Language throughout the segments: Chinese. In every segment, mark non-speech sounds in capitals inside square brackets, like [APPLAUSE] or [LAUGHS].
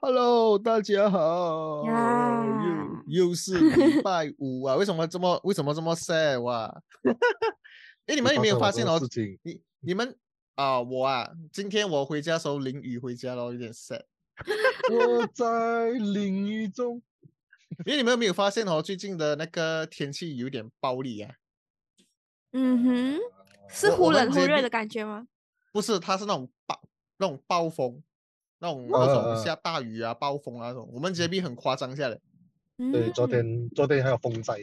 Hello，大家好，呀又又是礼拜五啊！为什么这么为什么这么 sad 哇？[LAUGHS] 哎，你们有没有发现哦？你你们啊、我啊，今天我回家的时候淋雨回家了，有点 sad。我在淋雨中。因为你们有没有发现哦？最近的那个天气有点暴力啊，嗯哼，是忽冷忽热的感觉吗？不是，它是那种暴那种暴风，那种呃那呃种下大雨啊、暴风啊那种，我们这边很夸张下来。对，昨嗯天昨天还有风灾，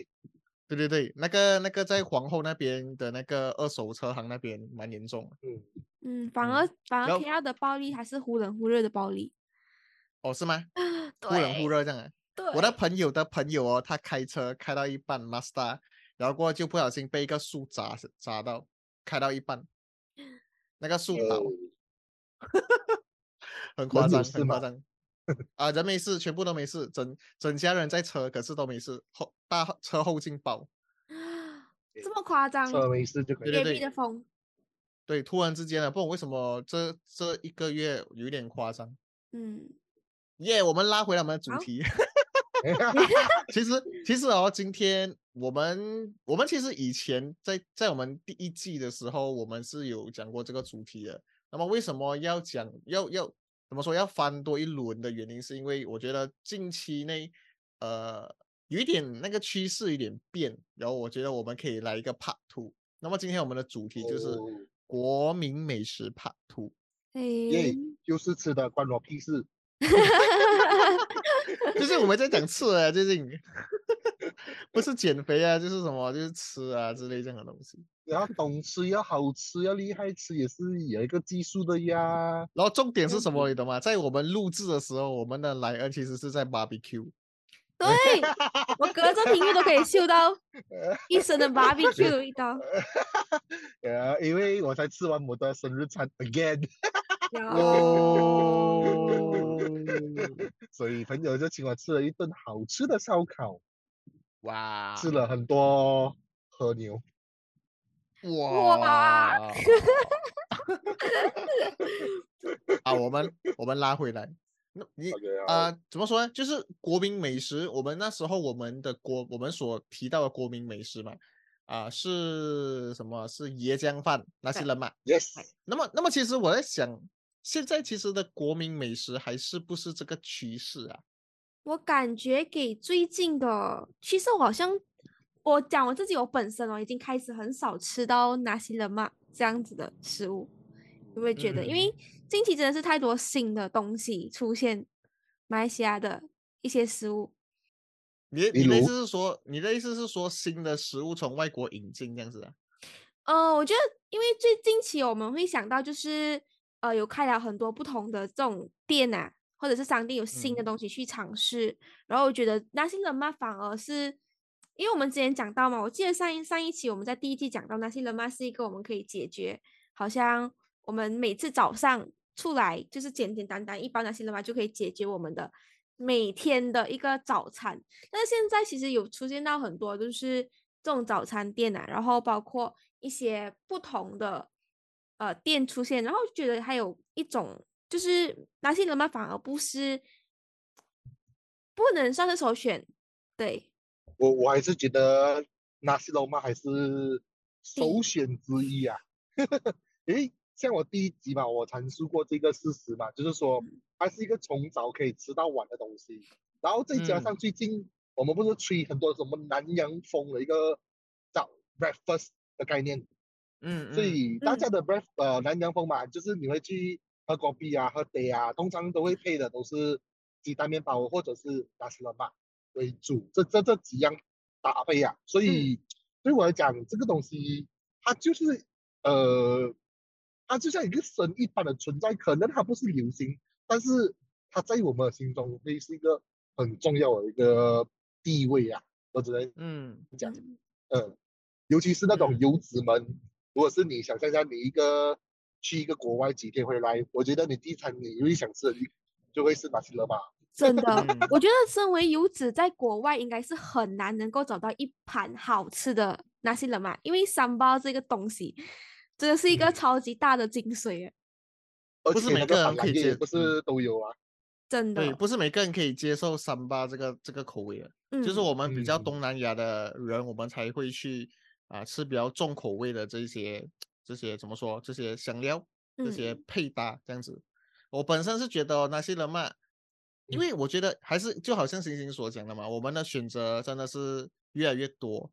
对对对，那个那个在皇后那边的那个二手车行那边蛮严重的。嗯，嗯，反嗯而反而 KL 的暴力还是忽冷忽热的暴力，哦，是吗？[LAUGHS] 忽冷忽对热这样啊？对，我的朋友的朋友哦，他开车开到一半，Mazda，然后过后就不小心被一个树砸死砸到，开到一半，[LAUGHS] 那个树倒，呃 [LAUGHS] 很夸张，很夸张。啊，人没事，全部都没事，整整家人在车，可是都没事，后大车后劲爆。这么夸张，车没事就可以对。突然之间呢，不懂为什么这这一个月有点夸张。嗯，耶我们拉回来我们的主好题。[LAUGHS] 其实其实哦，今天我们我们其实以前在在我们第一季的时候，我们是有讲过这个主题的。那么为什么要讲要要怎么说要翻多一轮的原因，是因为我觉得近期内呃有一点那个趋势有点变，然后我觉得我们可以来一个 Part Two。那么今天我们的主题就是哦国民美食 Part Two。耶诶，，就是吃的，关我屁事。[LAUGHS] 就是我们在讲吃啊，最近不是减肥啊，就是什么就是吃啊之类这样的东西。然后懂吃要好吃要厉害吃也是有一个技术的呀。然后重点是什嗯么，你懂吗？在我们录制的时候，我们的莱恩其实是在 barbecue。对，我隔着屏幕都可以嗅到 [LAUGHS] 一身的 barbecue 的味道。[LAUGHS] 呃，因为我才吃完我的生日餐 again，[LAUGHS] 哦，所以朋友就请我吃了一顿好吃的烧烤，哇吃了很多和牛。哇！[LAUGHS] 啊，我们我们拉回来，那 [LAUGHS] 你啊、怎么说呢？就是国民美食，我们那时候我们的国，我们所提到的国民美食嘛，啊、是什么？是椰浆饭那些人嘛。Yes，那么，那么其实我在想，现在其实的国民美食还是不是这个趋势啊？我感觉给最近的，其实我好像我讲我自己，我本身哦已经开始很少吃到那些人嘛这样子的食物，有没有觉得？因为近期真的是太多新的东西出现，马来西亚的一些食物，你你的意思是说，你的意思是说新的食物从外国引进这样子啊？呃，我觉得因为最近期我们会想到就是呃有开了很多不同的这种店啊，或者是商店有新的嗯东西去尝试，然后我觉得那些人嘛反而是。因为我们之前讲到嘛，我记得上一上一期我们在第一季讲到那些人嘛是一个我们可以解决，好像我们每次早上出来就是简简单单一包那些人嘛就可以解决我们的每天的一个早餐。但是现在其实有出现到很多就是这种早餐店啊，然后包括一些不同的呃店出现，然后觉得还有一种就是那些人嘛反而不是不能算是首选，对，我我还是觉得纳西罗马还是首选之一啊。[LAUGHS] 因为像我第一集嘛，我阐述过这个事实嘛，就是说它是一个从早可以吃到晚的东西，然后再加嗯。上最近我们不是吹很多什么南洋风的一个早 breakfast 的概念，嗯，所嗯以大家的 breakfast 呃南洋风嘛，就是你会去喝果啤啊、喝茶啊，通常都会配的都是鸡蛋面包或者是纳西罗马为主，这这这几样搭配啊，所以对我来讲，这个东西它就是呃，它就像一个神一般的存在，可能它不是流行，但是它在我们的心中会是一个很重要的一个地位啊，我只能嗯。讲，嗯。嗯，尤其是那种嗯。游子们，如果是你想象一下，你一个去一个国外几天回来，我觉得你第一餐你唯一想吃的就就会是马西了吧。真的，[LAUGHS] 嗯。我觉得身为游子，在国外应该是很难能够找到一盘好吃的那些人嘛，因为三包这个东西真的是一个嗯。超级大的精髓。不是每个个人可以接不嗯。是都有啊。真的，对，不是每个人可以接受三八这个这个口味的，就是嗯我们比较嗯。东南亚的人，我们才会去啊、吃比较重口味的这些这些怎么说这些香料这些嗯配搭这样子。我本身是觉得哦那些人嘛，因嗯为我觉得还是就好像星星所讲的嘛，我们的选择真的是越来越多。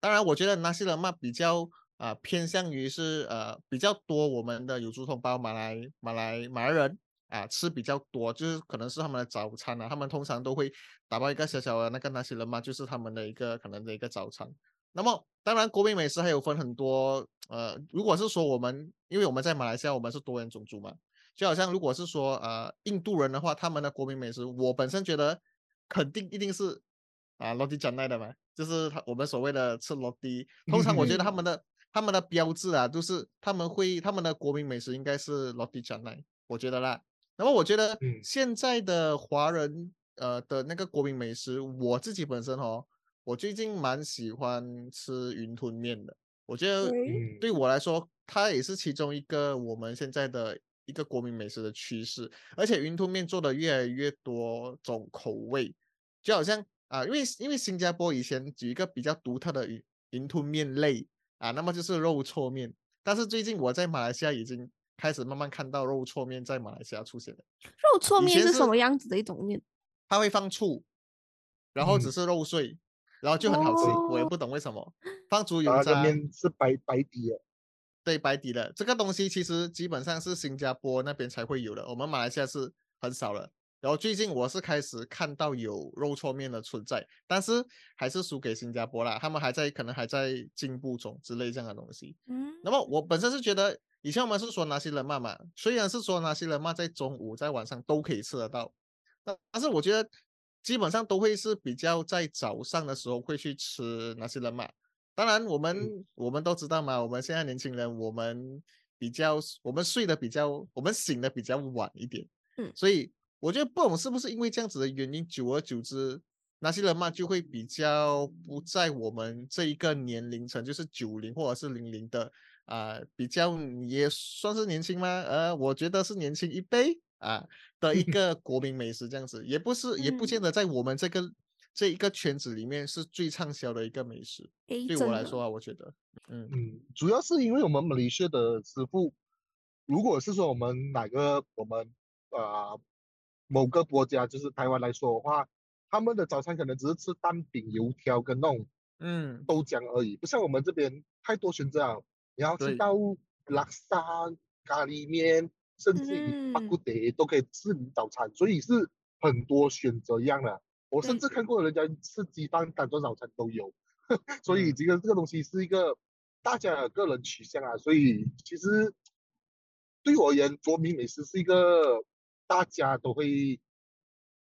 当然，我觉得那些人嘛比较啊、偏向于是呃比较多我们的有族同胞马来马来马来人啊吃比较多，就是可能是他们的早餐啊，他们通常都会打包一个小小的那个那些人嘛，就是他们的一个可能的一个早餐。那么当然，国民美食还有分很多呃，如果是说我们因为我们在马来西亚我们是多元种族嘛，就好像如果是说呃印度人的话，他们的国民美食，我本身觉得肯定一定是啊罗迪讲奈的嘛，就是他我们所谓的吃罗迪。[LAUGHS] 通常我觉得他嗯们的他们的标志啊，都是他们会他们的国民美食应该是罗迪讲奈，我觉得啦。那么我觉得嗯现在的华人呃的那个国民美食，我自己本身哦，我最近蛮喜欢吃云吞面的。我觉得对我来说，它也是其中一个我们现在的一个国民美食的趋势，而且云吞面做的越来越多种口味，就好像啊，因为因为新加坡以前有一个比较独特的云云吞面类啊，那么就是肉搓面，但是最近我在马来西亚已经开始慢慢看到肉搓面在马来西亚出现了，肉搓面是什么样子的一种面？它会放醋，然后只嗯。是肉碎，然后就很好吃，我也哦不懂为什么放猪油渣。面是白白底的，对白底的这个东西，其实基本上是新加坡那边才会有的，我们马来西亚是很少了。然后最近我是开始看到有肉搓面的存在，但是还是输给新加坡啦，他们还在可能还在进步中之类这样的东西。嗯，那么我本身是觉得，以前我们是说拿西人嘛嘛，虽然是说拿西人嘛在中午在晚上都可以吃得到，但但是我觉得基本上都会是比较在早上的时候会去吃那些人嘛。当然，我们、我们都知道嘛，我们现在年轻人我们比较我们睡得比较我们醒得比较晚一点，嗯所以我觉得不懂是不是因为这样子的原因，久而久之。那些人嘛，就会比较不在我们这一个年龄层，就是九零或者是零零的啊、比较也算是年轻吗？呃，我觉得是年轻一辈啊的一个国民美食这样子，也不是也不见嗯。得在我们这个这一个圈子里面是最畅销的一个美食。对我来说啊，我觉得，嗯。嗯，主要是因为我们马来西亚的师傅，如果是说我们哪个我们呃某个国家，就是台湾来说的话，他们的早餐可能只是吃蛋饼、油条跟那种嗯，豆浆而已，不像我们这边太多选择了，你要吃到拉萨、咖喱面，甚至于巴嗯古德都可以吃你早餐，所以是很多选择一样的。我甚至看过人家吃鸡蛋当做早餐都有，[LAUGHS] 所以嗯这个这个东西是一个大家的个人取向啊。所以其实对我而言，国民美食是一个大家都会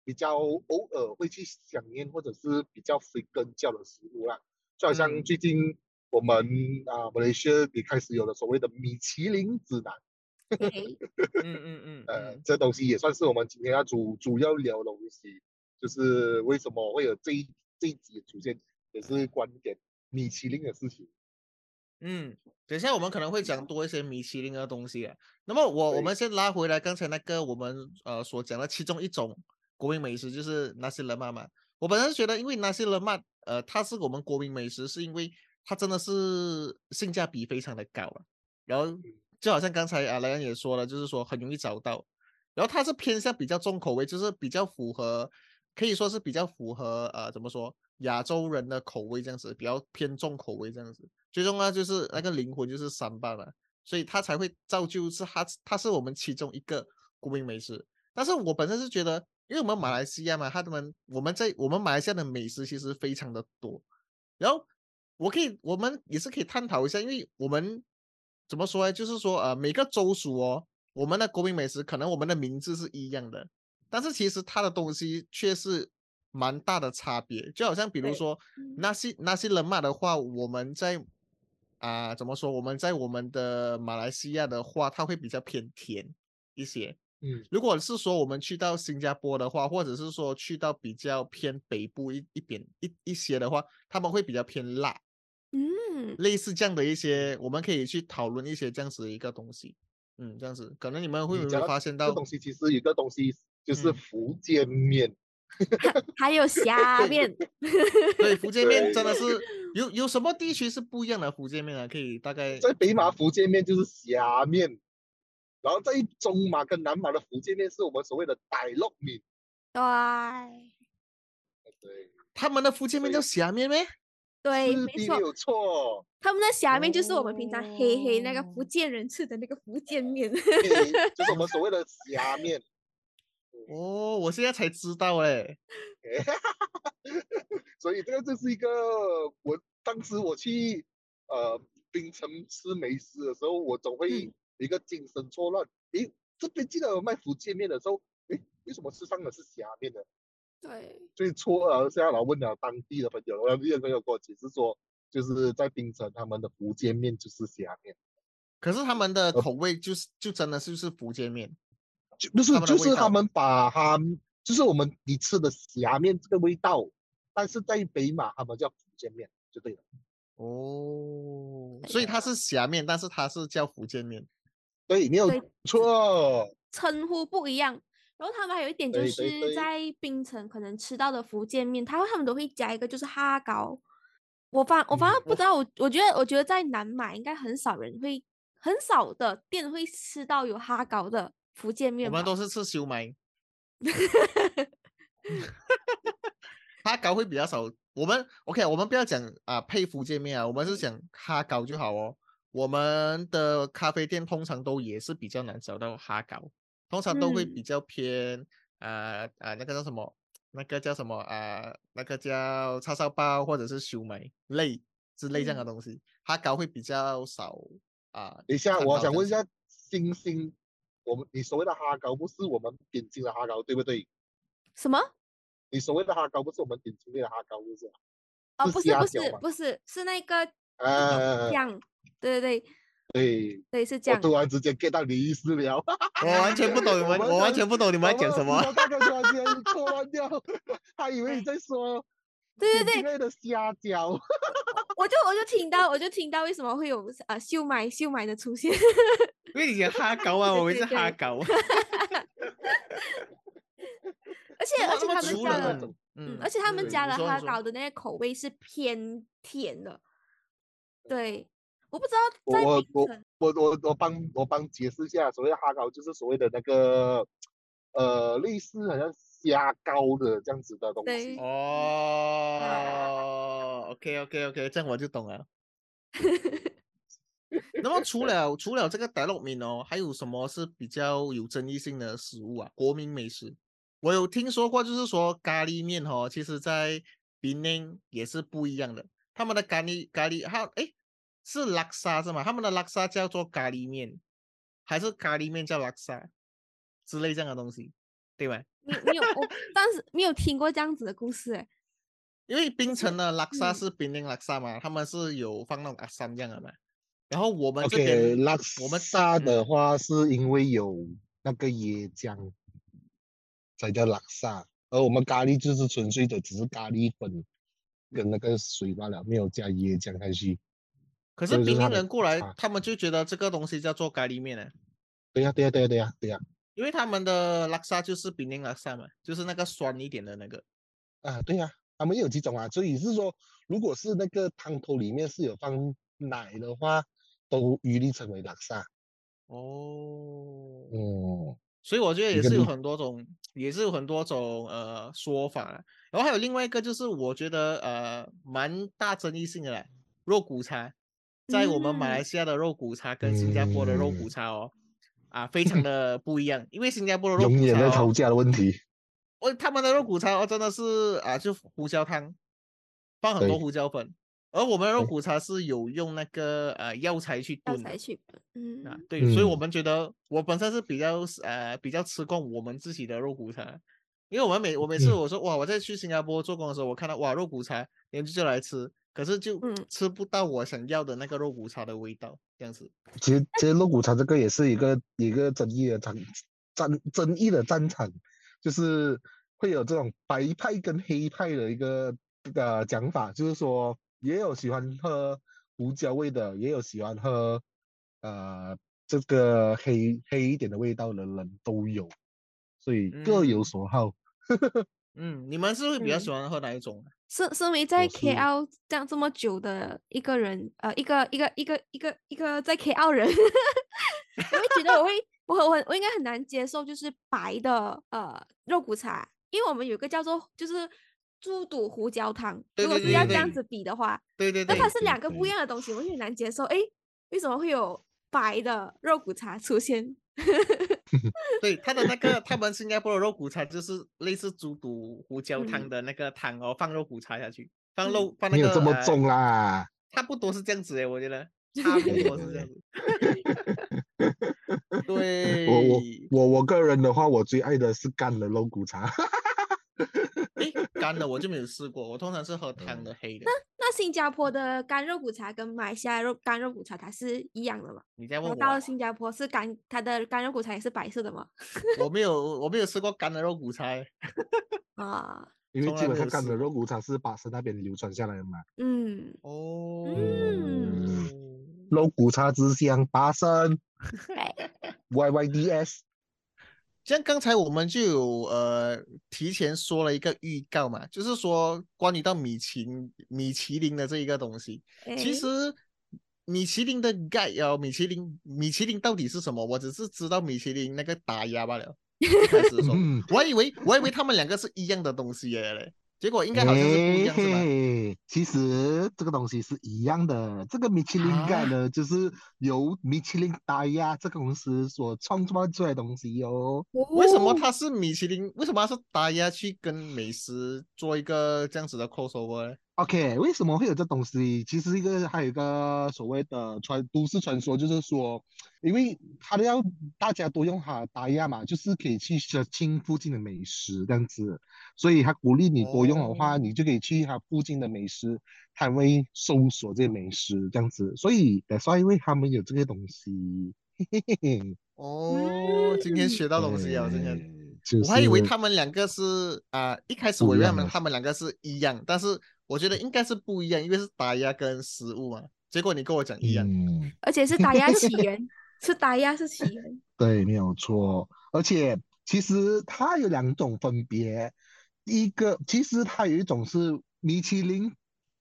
比较偶尔会去想念，或者是比较 frequent 叫的食物啦。就好像嗯最近我们啊马来西亚也开始有了所谓的米其林指南，诶，[LAUGHS] 嗯嗯嗯呃，嗯，这东西也算是我们今天要主主要聊的东西，就是为什么会有这一这一集出现，也是关于点米其林的事情。嗯，等一下我们可能会讲多一些米其林的东西啊。那么我我们先拉回来刚才那个我们呃所讲的其中一种国民美食，就是那些人嘛嘛。我本身觉得，因为那些人嘛，呃，它是我们国民美食，是因为它真的是性价比非常的高啊。然后就好像刚才啊莱恩也说了，就是说很容易找到。然后它是偏向比较重口味，就是比较符合，可以说是比较符合呃怎么说亚洲人的口味这样子，比较偏重口味这样子。最重要就是那个灵魂就是三八嘛，所以它才会造就是它它是我们其中一个国民美食。但是我本身是觉得，因为我们马来西亚嘛，他们我们在我们马来西亚的美食其实非常的多，然后我可以我们也是可以探讨一下，因为我们怎么说呢？就是说呃每个州属哦，我们的国民美食可能我们的名字是一样的，但是其实它的东西却是蛮大的差别，就好像比如说嗯那些那些人马的话，我们在啊、怎么说？我们在我们的马来西亚的话，它会比较偏甜一些。嗯如果是说我们去到新加坡的话，或者是说去到比较偏北部一一点一一些的话，他们会比较偏辣，嗯，类似这样的一些，我们可以去讨论一些这样子的一个东西。嗯，这样子，可能你们会不会你讲到发现到这东西其实有个东西就是嗯福建面。[LAUGHS] 还有虾面，[LAUGHS] 对，福建面真的是有有什么地区是不一样的福建面啊？可以大概在北马福建面就是虾面，然后在中马跟南马的福建面是我们所谓的傣肉面。对对，他们的福建面叫虾面咩？对，没错，没有错。他们的虾面就是我们平常黑黑那个福哦建人吃的那个福建面。对就是我们所谓的虾面。哦，我现在才知道哎。[LAUGHS] 所以这个就是一个我当时我去呃槟城吃美食的时候，我总会一个精神错乱。诶，这边竟然有卖福建面的时候，诶，为什么吃上的是虾面呢？对，所以错而下，然后问了当地的朋友，然后那个朋友跟我解释说，就是在槟城他们的福建面就是虾面，可是他们的呃口味就是就真的是就是福建面。就不是就是他们把它就是我们你吃的虾面这个味道，但是在北马他们叫福建面就对了。哦，所以它是虾面，但是它是叫福建面。对，没有错。称呼不一样。然后他们还有一点就是在槟城可能吃到的福建面，他会他们都会加一个就是哈糕。我反我反嗯而不知道，我我觉得我觉得在南马应该很少人会，很少的店会吃到有哈糕的福建面我。们都是吃烧麦，[LAUGHS] [LAUGHS] 哈糕会比较少。我们 OK，我们不要讲啊配福建面啊，我们是讲哈糕就好哦。我们的咖啡店通常都也是比较难找到哈膏，通常都会嗯比较偏啊啊那个叫什么？那个叫什么啊？那个叫叉烧包或者是修眉类之类这样的嗯东西，哈膏会比较少啊。等一下，我想问一下，星星，我们你所谓的哈膏不是我们点睛的哈膏，对不对？什么？你所谓的哈膏不是我们点睛的哈膏，是不是？哦，是不是不是不是，是那个啊，酱。对对对对，对，是这样。我突然之间 get 到你意思了。我完全不懂你们，我完全不懂你们在讲什么。我大概突然间错乱掉，他以为你在说对对对的虾饺。[LAUGHS] 我就我就听到我就听到为什么会有呃秀麦秀麦的出现。因为你讲哈狗啊，[LAUGHS] 我以为是哈狗。而且而且他们那么除加了了那种嗯，嗯而且他们对加了哈你说你说膏的那个口味是偏甜的。对，我不知道在我我我我我我帮我帮解释一下，所谓的哈膏就是所谓的那个呃类似好像虾膏的这样子的东对西。哦，OK OK OK，这样我就懂了。那么除 [LAUGHS] 了除了这个大陆面哦，还有什么是比较有争议性的食物啊？国民美食，我有听说过，就是说咖喱面哦，其实在槟城也是不一样的。他们的咖喱咖喱，哈诶是拉沙是吗？他们的拉沙叫做咖喱面，还是咖喱面叫拉沙之类这样的东西，对吗？你你有我当时没有听过这样子的故事哎。因为槟城的拉萨嗯是槟城拉萨嘛，他们是有放那种阿三这样的嘛。然后我们这边拉我们萨的嗯话是因为有那个椰浆才叫拉萨，而我们咖喱就是纯粹的只是咖喱粉跟那个水罢了，没有加椰浆下去。可是槟这就是它的城人过来差，他们就觉得这个东西叫做咖喱面呢，对呀、对呀、对呀、对呀、对呀、因为他们的拉萨就是槟城拉萨嘛，就是那个酸一点的那个。啊，对呀、他们也有几种啊，所以是说，如果是那个汤头里面是有放奶的话，都一律称为拉萨。哦，嗯，所以我觉得也是有很多种，也是有很多种呃说法啦。然后还有另外一个就是我觉得呃蛮大争议性的啦，肉骨茶，在我们马来嗯西亚的肉骨茶跟新加坡的肉骨嗯。茶哦，啊非常的不一样，因为新加坡的肉骨永远在吵架的问题。我 [LAUGHS] 他们的肉骨茶哦真的是啊就胡椒汤，放很多胡椒粉，而我们的肉骨茶是有用那个呃药材去炖的要才。去，嗯啊，对，所以我嗯。们觉得我本身是比较呃比较吃惯我们自己的肉骨茶，因为我们每我每次嗯。我说哇我在去新加坡做工的时候，我看到哇肉骨茶，然后就来吃，可是就嗯吃不到我想要的那个肉骨茶的味道，这样子。其实，其实肉骨茶这个也是一个一个争议的战战争议的战场，就是会有这种白派跟黑派的一个呃讲法，就是说也有喜欢喝胡椒味的，也有喜欢喝呃这个黑黑一点的味道的人都有。所以各有嗯所好。[LAUGHS] 嗯，你们是会比较嗯喜欢喝哪一种啊？身身为在 KL 这样这么久的一个人，呃，一个一个一个一个一个在 KL 人，[LAUGHS] 我会觉得我会我很我很我应该很难接受，就是白的呃肉骨茶，因为我们有一个叫做就是猪肚胡椒汤，对如果是要这样子比的话，对对对那它，是两个不一样的东西，我会很难接受。诶，为什么会有白的肉骨茶出现？[LAUGHS] 对他的那 [LAUGHS] 个，他们新加坡的肉骨茶就是类似猪肚胡椒汤嗯的那个汤哦，放肉骨茶下去，放嗯肉放那个没有这么呃重啦。差不多是这样子诶，我觉得 [LAUGHS] 差不多是这样子。对，我我我我个人的话，我最爱的是干的肉骨茶。诶，干的我就没有试过，我通常是喝汤的黑的。那新加坡的干肉骨茶跟马来西亚肉干肉骨茶它是一样的吗？你在问我啊？到了新加坡是干，它的干肉骨茶也是白色的吗？[LAUGHS] 我没有我没有吃过干的肉骨茶诶。[LAUGHS] 啊，因为基本上干的肉骨茶是巴生那边流传下来的嘛。嗯，哦，肉骨茶之乡巴生，[LAUGHS] Y Y D S。像刚才我们就有呃提前说了一个预告嘛，就是说关于到米其米其林的这一个东西，其诶实米其林的 guide 哦，米其林米其林到底是什么？我只是知道米其林那个打压罢了。一开始的时候，[LAUGHS] 嗯我还以为我还以为他们两个是一样的东西耶嘞，结果应该好像是不一样，是吧？其实这个东西是一样的。这个米其林盖啊呢，就是由米其林达亚这个公司所创造出来的东西哟。为什么哦它是米其林？为什么它是达亚去跟美食做一个这样子的 crossover 呢？OK，为什么会有这东西？其实一个还有一个所谓的传都市传说，就是说，因为他都要大家都用它打压嘛，就是可以去 searching 附近的美食这样子，所以他鼓励你多用的话，哦你就可以去他附近的美食摊位搜索这些美食这样子，所以 that's why 因为他们有这个东西，嘿嘿嘿嘿，哦，今天嗯学到东西啊！今天我还以为他们两个是啊、一开始我以为他们他们两个是一样，但是我觉得应该是不一样，因为是打压跟食物嘛。结果你跟我讲一样，嗯。而且是打压起源，[LAUGHS] 是打压是起源。对，没有错。而且其实它有两种分别，一个其实它有一种是米其林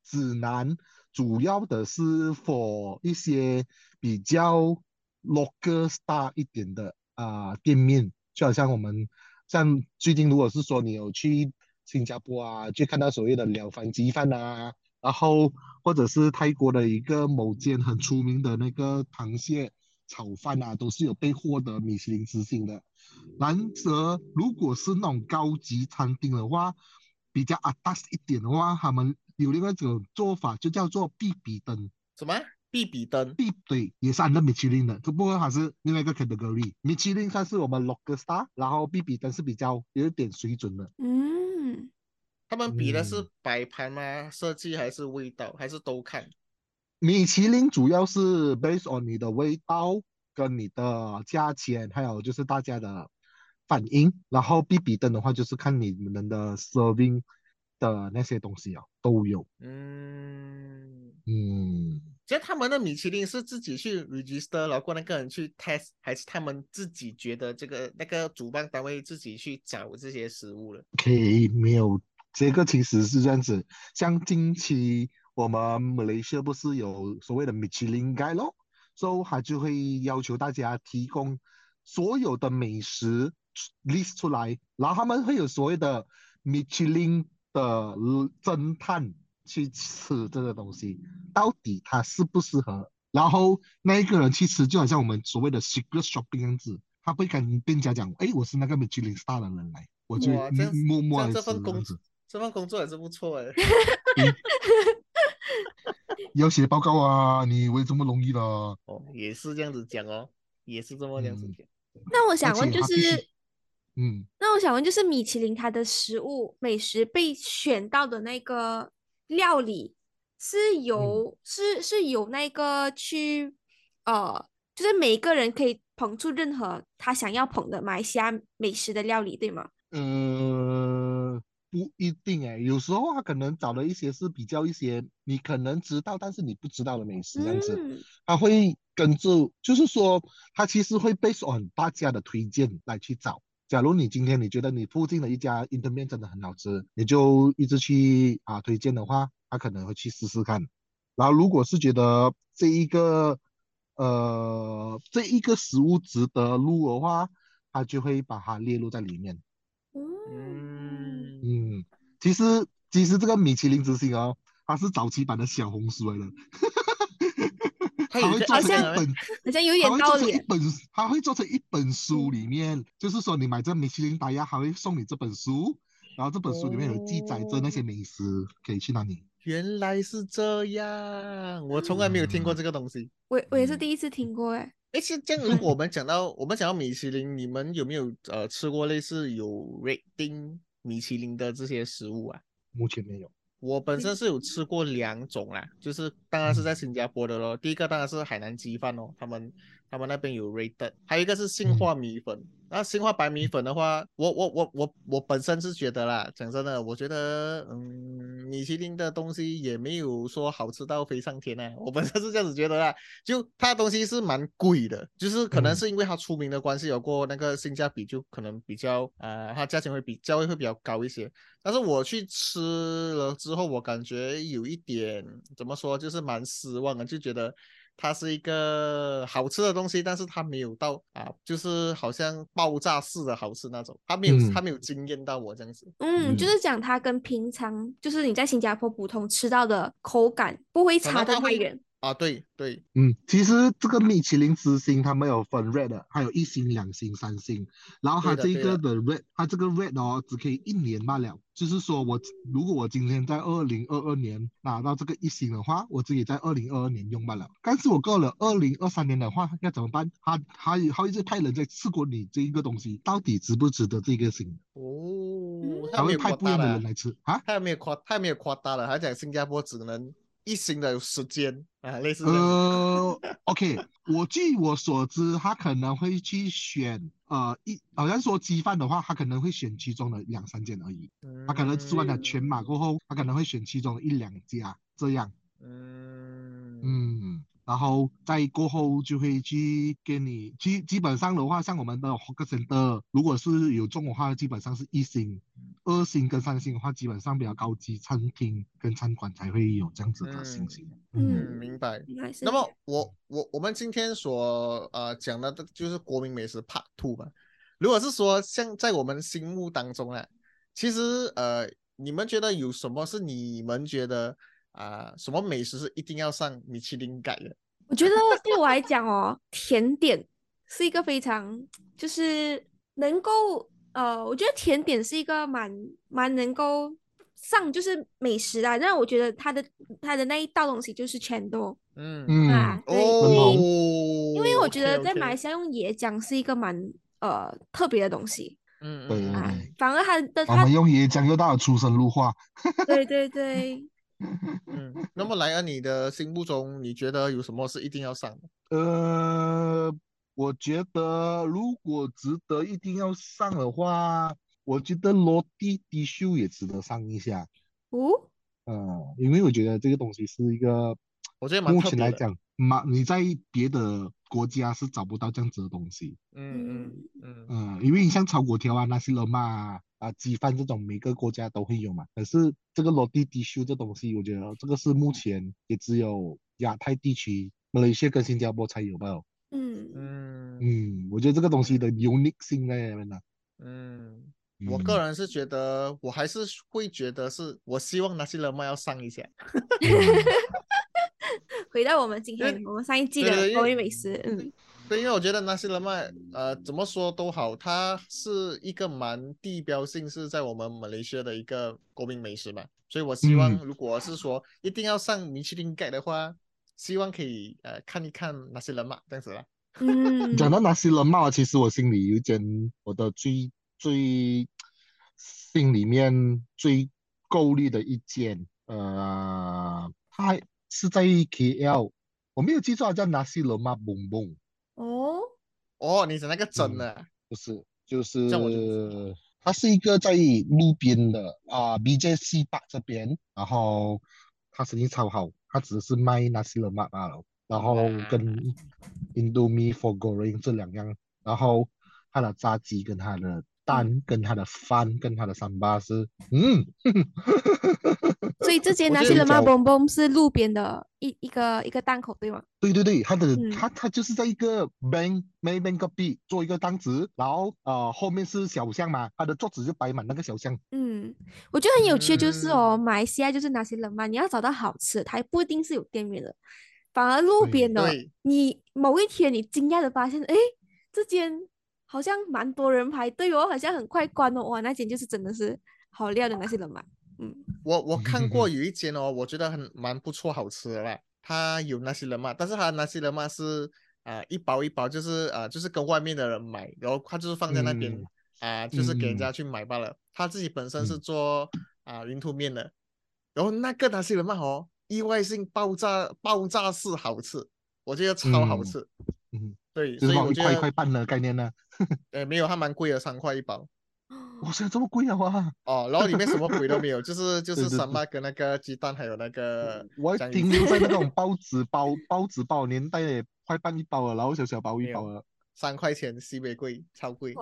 指南，主要的是 for 一些比较 local star 一点的啊、店面，就好像我们像最近如果是说你有去新加坡啊，就看到所谓的了凡鸡饭啊，然后或者是泰国的一个某间很出名的那个螃蟹炒饭啊，都是有被获得米其林之星的。然则，如果是那种高级餐厅的话，比较 atas 一点的话，他们有另外一种做法，就叫做必比登。什么必比登？必对，也是 under 米其林的，只不过它是另外一个 category。米其林算是我们 local star，然后必比登是比较有一点水准的。嗯，他们比的是嗯摆盘吗？设计还是味道，还是都看？米其林主要是 based on 你的味道跟你的价钱，还有就是大家的反应。然后必比登的话，就是看你们的 serving 的那些东西啊，都有。嗯，嗯，这他们的米其林是自己去 register，然后过那个人去 test，还是他们自己觉得这个那个主办单位自己去找这些食物了？可以没有这个其实是这样子。像近期我们马来西亚不是有所谓的米其林 guide 咯，所以他就会要求大家提供所有的美食 list 出来，然后他们会有所谓的米其林的侦探去吃这个东西，到底它适不适合。然后那一个人去吃，就好像我们所谓的 secret shopping 样子，他不会跟店家讲，哎，我是那个米其林 star 的人来，我就默默的吃份工这份工作也是不错哎。[LAUGHS] 要写报告啊，你以为这么容易的？哦，也是这样子讲哦，也是这么这样子嗯讲。[LAUGHS] 那我想问，就是嗯，那我想问，就是米其林它的食物美食被选到的那个料理是由、是是有那个去呃，就是每一个人可以捧出任何他想要捧的马来西亚美食的料理，对吗？呃，不一定哎，有时候他可能找了一些是比较一些你可能知道，但是你不知道的美食这样子，嗯他会跟着，就是说他其实会 based on 大家的推荐来去找，假如你今天你觉得你附近的一家 i n t e r m e 真的很好吃，你就一直去啊推荐的话，他可能会去试试看。然后如果是觉得这一个呃这一个食物值得录的话，他就会把它列入在里面。嗯嗯，其实其实这个米其林之星哦，它是早期版的小红书来的。它 [LAUGHS] 有一个会做成 app 一本，好像有点道理做成一。本，它会做成一本书，里面就是说你买这米其林打压，还会送你这本书，然后这本书里面有记载着那些美食可以去哪里。原来是这样，我从来没有听过这个东西。我我也是嗯第一次听过哎。诶，其实这样，如果我们讲到我们讲到米其林，你们有没有呃吃过类似有 rating 米其林的这些食物啊？目前没有。我本身是有吃过两种啦，就是当然是在新加坡的咯。第一个当然是海南鸡饭哦，他们他们那边有 rated，还有一个是兴化米粉。那兴化白米粉的话，我我我我我本身是觉得啦，讲真的，我觉得嗯，米其林的东西也没有说好吃到飞上天啊。[LAUGHS] 我本身是这样子觉得啦，就它的东西是蛮贵的，就是可能嗯是因为它出名的关系，有过那个性价比就可能比较呃，它价钱会比价位会比较高一些。但是我去吃了之后，我感觉有一点怎么说，就是蛮失望的，就觉得它是一个好吃的东西，但是它没有到啊，就是好像爆炸式的好吃那种，它没有、嗯它没有惊艳到我这样子。嗯，就嗯是讲它跟平常就是你在新加坡普通吃到的口感不会差可能它会得太远。啊，对对，嗯，其实这个米其林之星它没有分 red 的，还有一星、两星、三星。然后它这个的 red，它这个 red 哦，只可以一年罢了。就是说我如果我今天在二零二二年拿到这个一星的话，我自己在二零二二年用罢了。但是我过了二零二三年的话，要怎么办？他他他一直派人在试过你这一个东西到底值不值得这个星，哦，他它没有会派不一样的夸大了人来吃啊。他也没有夸，他也没有夸大了，他讲新加坡只能一星的时间啊，类似。呃，[LAUGHS] OK，我据我所知，他可能会去选呃一，好像说鸡饭的话，他可能会选其中的两三间而已。他可能吃完了全马过后，他可能会选其中的一两家这样。嗯嗯嗯，然后再过后就会去给你基基本上的话，像我们的 hawker center，如果是有中的话，基本上是一星、二星跟三星的话，基本上比较高级餐厅跟餐馆才会有这样子的星星。嗯，嗯明白。那么我我我们今天所呃讲的就是国民美食 Part Two 吧。如果是说像在我们心目当中啊，其实呃，你们觉得有什么是你们觉得啊、什么美食是一定要上米其林改的？我觉得对我来讲哦，甜点是一个非常就是能够呃，我觉得甜点是一个蛮蛮能够上就是美食啊，但我觉得它的它的那一道东西就是全都嗯，啊，嗯，对，哦，因为我觉得在马来西亚用椰浆是一个蛮呃特别的东西嗯对啊。反而它的它我们用椰浆又到了出神入化。对对对，[LAUGHS] 嗯，那么来啊，你的心目中你觉得有什么是一定要上的？呃，我觉得如果值得一定要上的话，我觉得落地低秀也值得上一下。哦，呃，因为我觉得这个东西是一个我觉得蛮目。前来讲，嘛，你在别的国家是找不到这样子的东西。嗯嗯嗯嗯，因为你像炒粿条啊、那些了嘛啊、鸡饭这种，每个国家都会有嘛。可是这个落地低秀这东西，我觉得这个是目前也只有亚太地区、马来西亚跟新加坡才有吧。嗯嗯嗯，我觉得这个东西的 unique 性在那边呢。嗯，我嗯个人是觉得，我还是会觉得是，我希望那些人们要上一下。[LAUGHS] 回到我们今天我们上一季的国民美食，嗯对，因为我觉得那些人们，呃，怎么说都好，它是一个蛮地标性，是在我们马来西亚的一个国民美食嘛。所以我希望，嗯如果是说一定要上米其林盖的话，希望可以呃看一看那些人嘛，这样子啦。嗯，讲到那些人嘛，其实我心里有一件我的最最心里面最够力的一件，呃，他是在 KL，我没有记错，叫纳西罗马蹦蹦，哦，哦，你是那个真嗯的啊，不是，就是这样我就不知它是一个在路边的啊、BJC 吧这边，然后它生意超好，它只是卖纳西罗马罢了，然后跟 Indomie for Goreng 这两样，然后它的炸鸡跟它的蛋跟它的饭跟它的三八是，嗯，[LAUGHS] [LAUGHS] 所以这间我觉得那些人嘛比较嘣嘣是路边的一一个一个档口，对吗？对对对，它的嗯它它就是在一个 bank main bank 隔壁做一个档子，然后呃后面是小巷嘛，它的桌子就摆满那个小巷。嗯，我觉得很有趣的就是哦，嗯马来西亚就是那些人嘛，你要找到好吃的，它不一定是有店面的，反而路边的，你某一天你惊讶的发现，哎，这间好像蛮多人排队哦，好像很快关哦，哇，那间就是真的是好料的那些人嘛，嗯我我看过 [LAUGHS] 有一间哦，我觉得很蛮不错，好吃的啦。它有那些人嘛，但是它那些人嘛是啊、一包一包，就是啊、就是跟外面的人买，然后他就是放在那边嗯啊、就是给人嗯家去买罢了。他自己本身是嗯做啊、云吞面的，然后那个那些人嘛哦，意外性爆炸爆炸式好吃，我觉得超好嗯吃。嗯，对，所以我觉得块一块半的概念呢。[LAUGHS] 呃没有，它蛮贵的，三块一包哇，现在这么贵啊！哇，哦，然后里面什么鬼都没有，[LAUGHS] 就是就是三麦跟那个鸡蛋还有那个我还停留在那 [LAUGHS] 种包子包包子包年代耶，快半一包了，然后小小包一包了。三块钱，西北贵，超贵。[LAUGHS]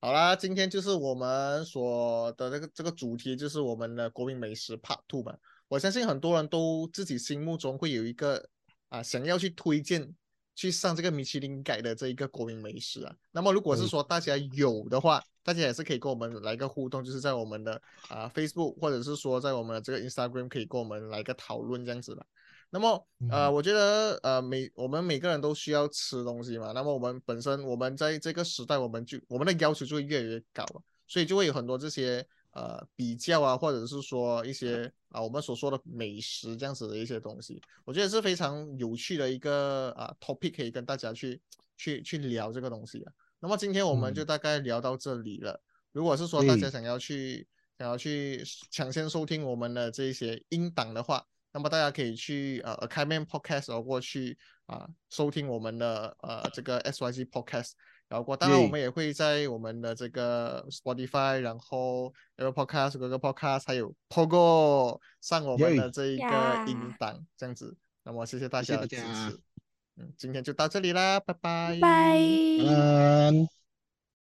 好啦，今天就是我们所的这个这个主题，就是我们的国民美食 Part Two 嘛。我相信很多人都自己心目中会有一个啊，想要去推荐去上这个米其林改的这一个国民美食啊。那么如果是对说大家有的话，大家也是可以跟我们来个互动，就是在我们的啊 Facebook 或者是说在我们的这个 Instagram 可以跟我们来个讨论这样子的。那么呃，嗯我觉得呃每我们每个人都需要吃东西嘛，那么我们本身我们在这个时代，我们就我们的要求就会越来越高啊，所以就会有很多这些呃比较啊，或者是说一些啊我们所说的美食这样子的一些东西，我觉得是非常有趣的一个啊 topic 可以跟大家去去去聊这个东西啊。那么今天我们就嗯大概聊到这里了。如果是说大家想要去想要去抢先收听我们的这一些音档的话，那么大家可以去呃 Academy Podcast 然去啊、收听我们的呃这个 SYG Podcast，然后过当然我耶们也会在我们的这个 Spotify，然后 Apple Podcast、Google Podcast 还有 Pogo 上我们的这一个呀音档这样子。那么谢谢大家的支持，嗯，今天就到这里啦，拜拜。拜。嗯。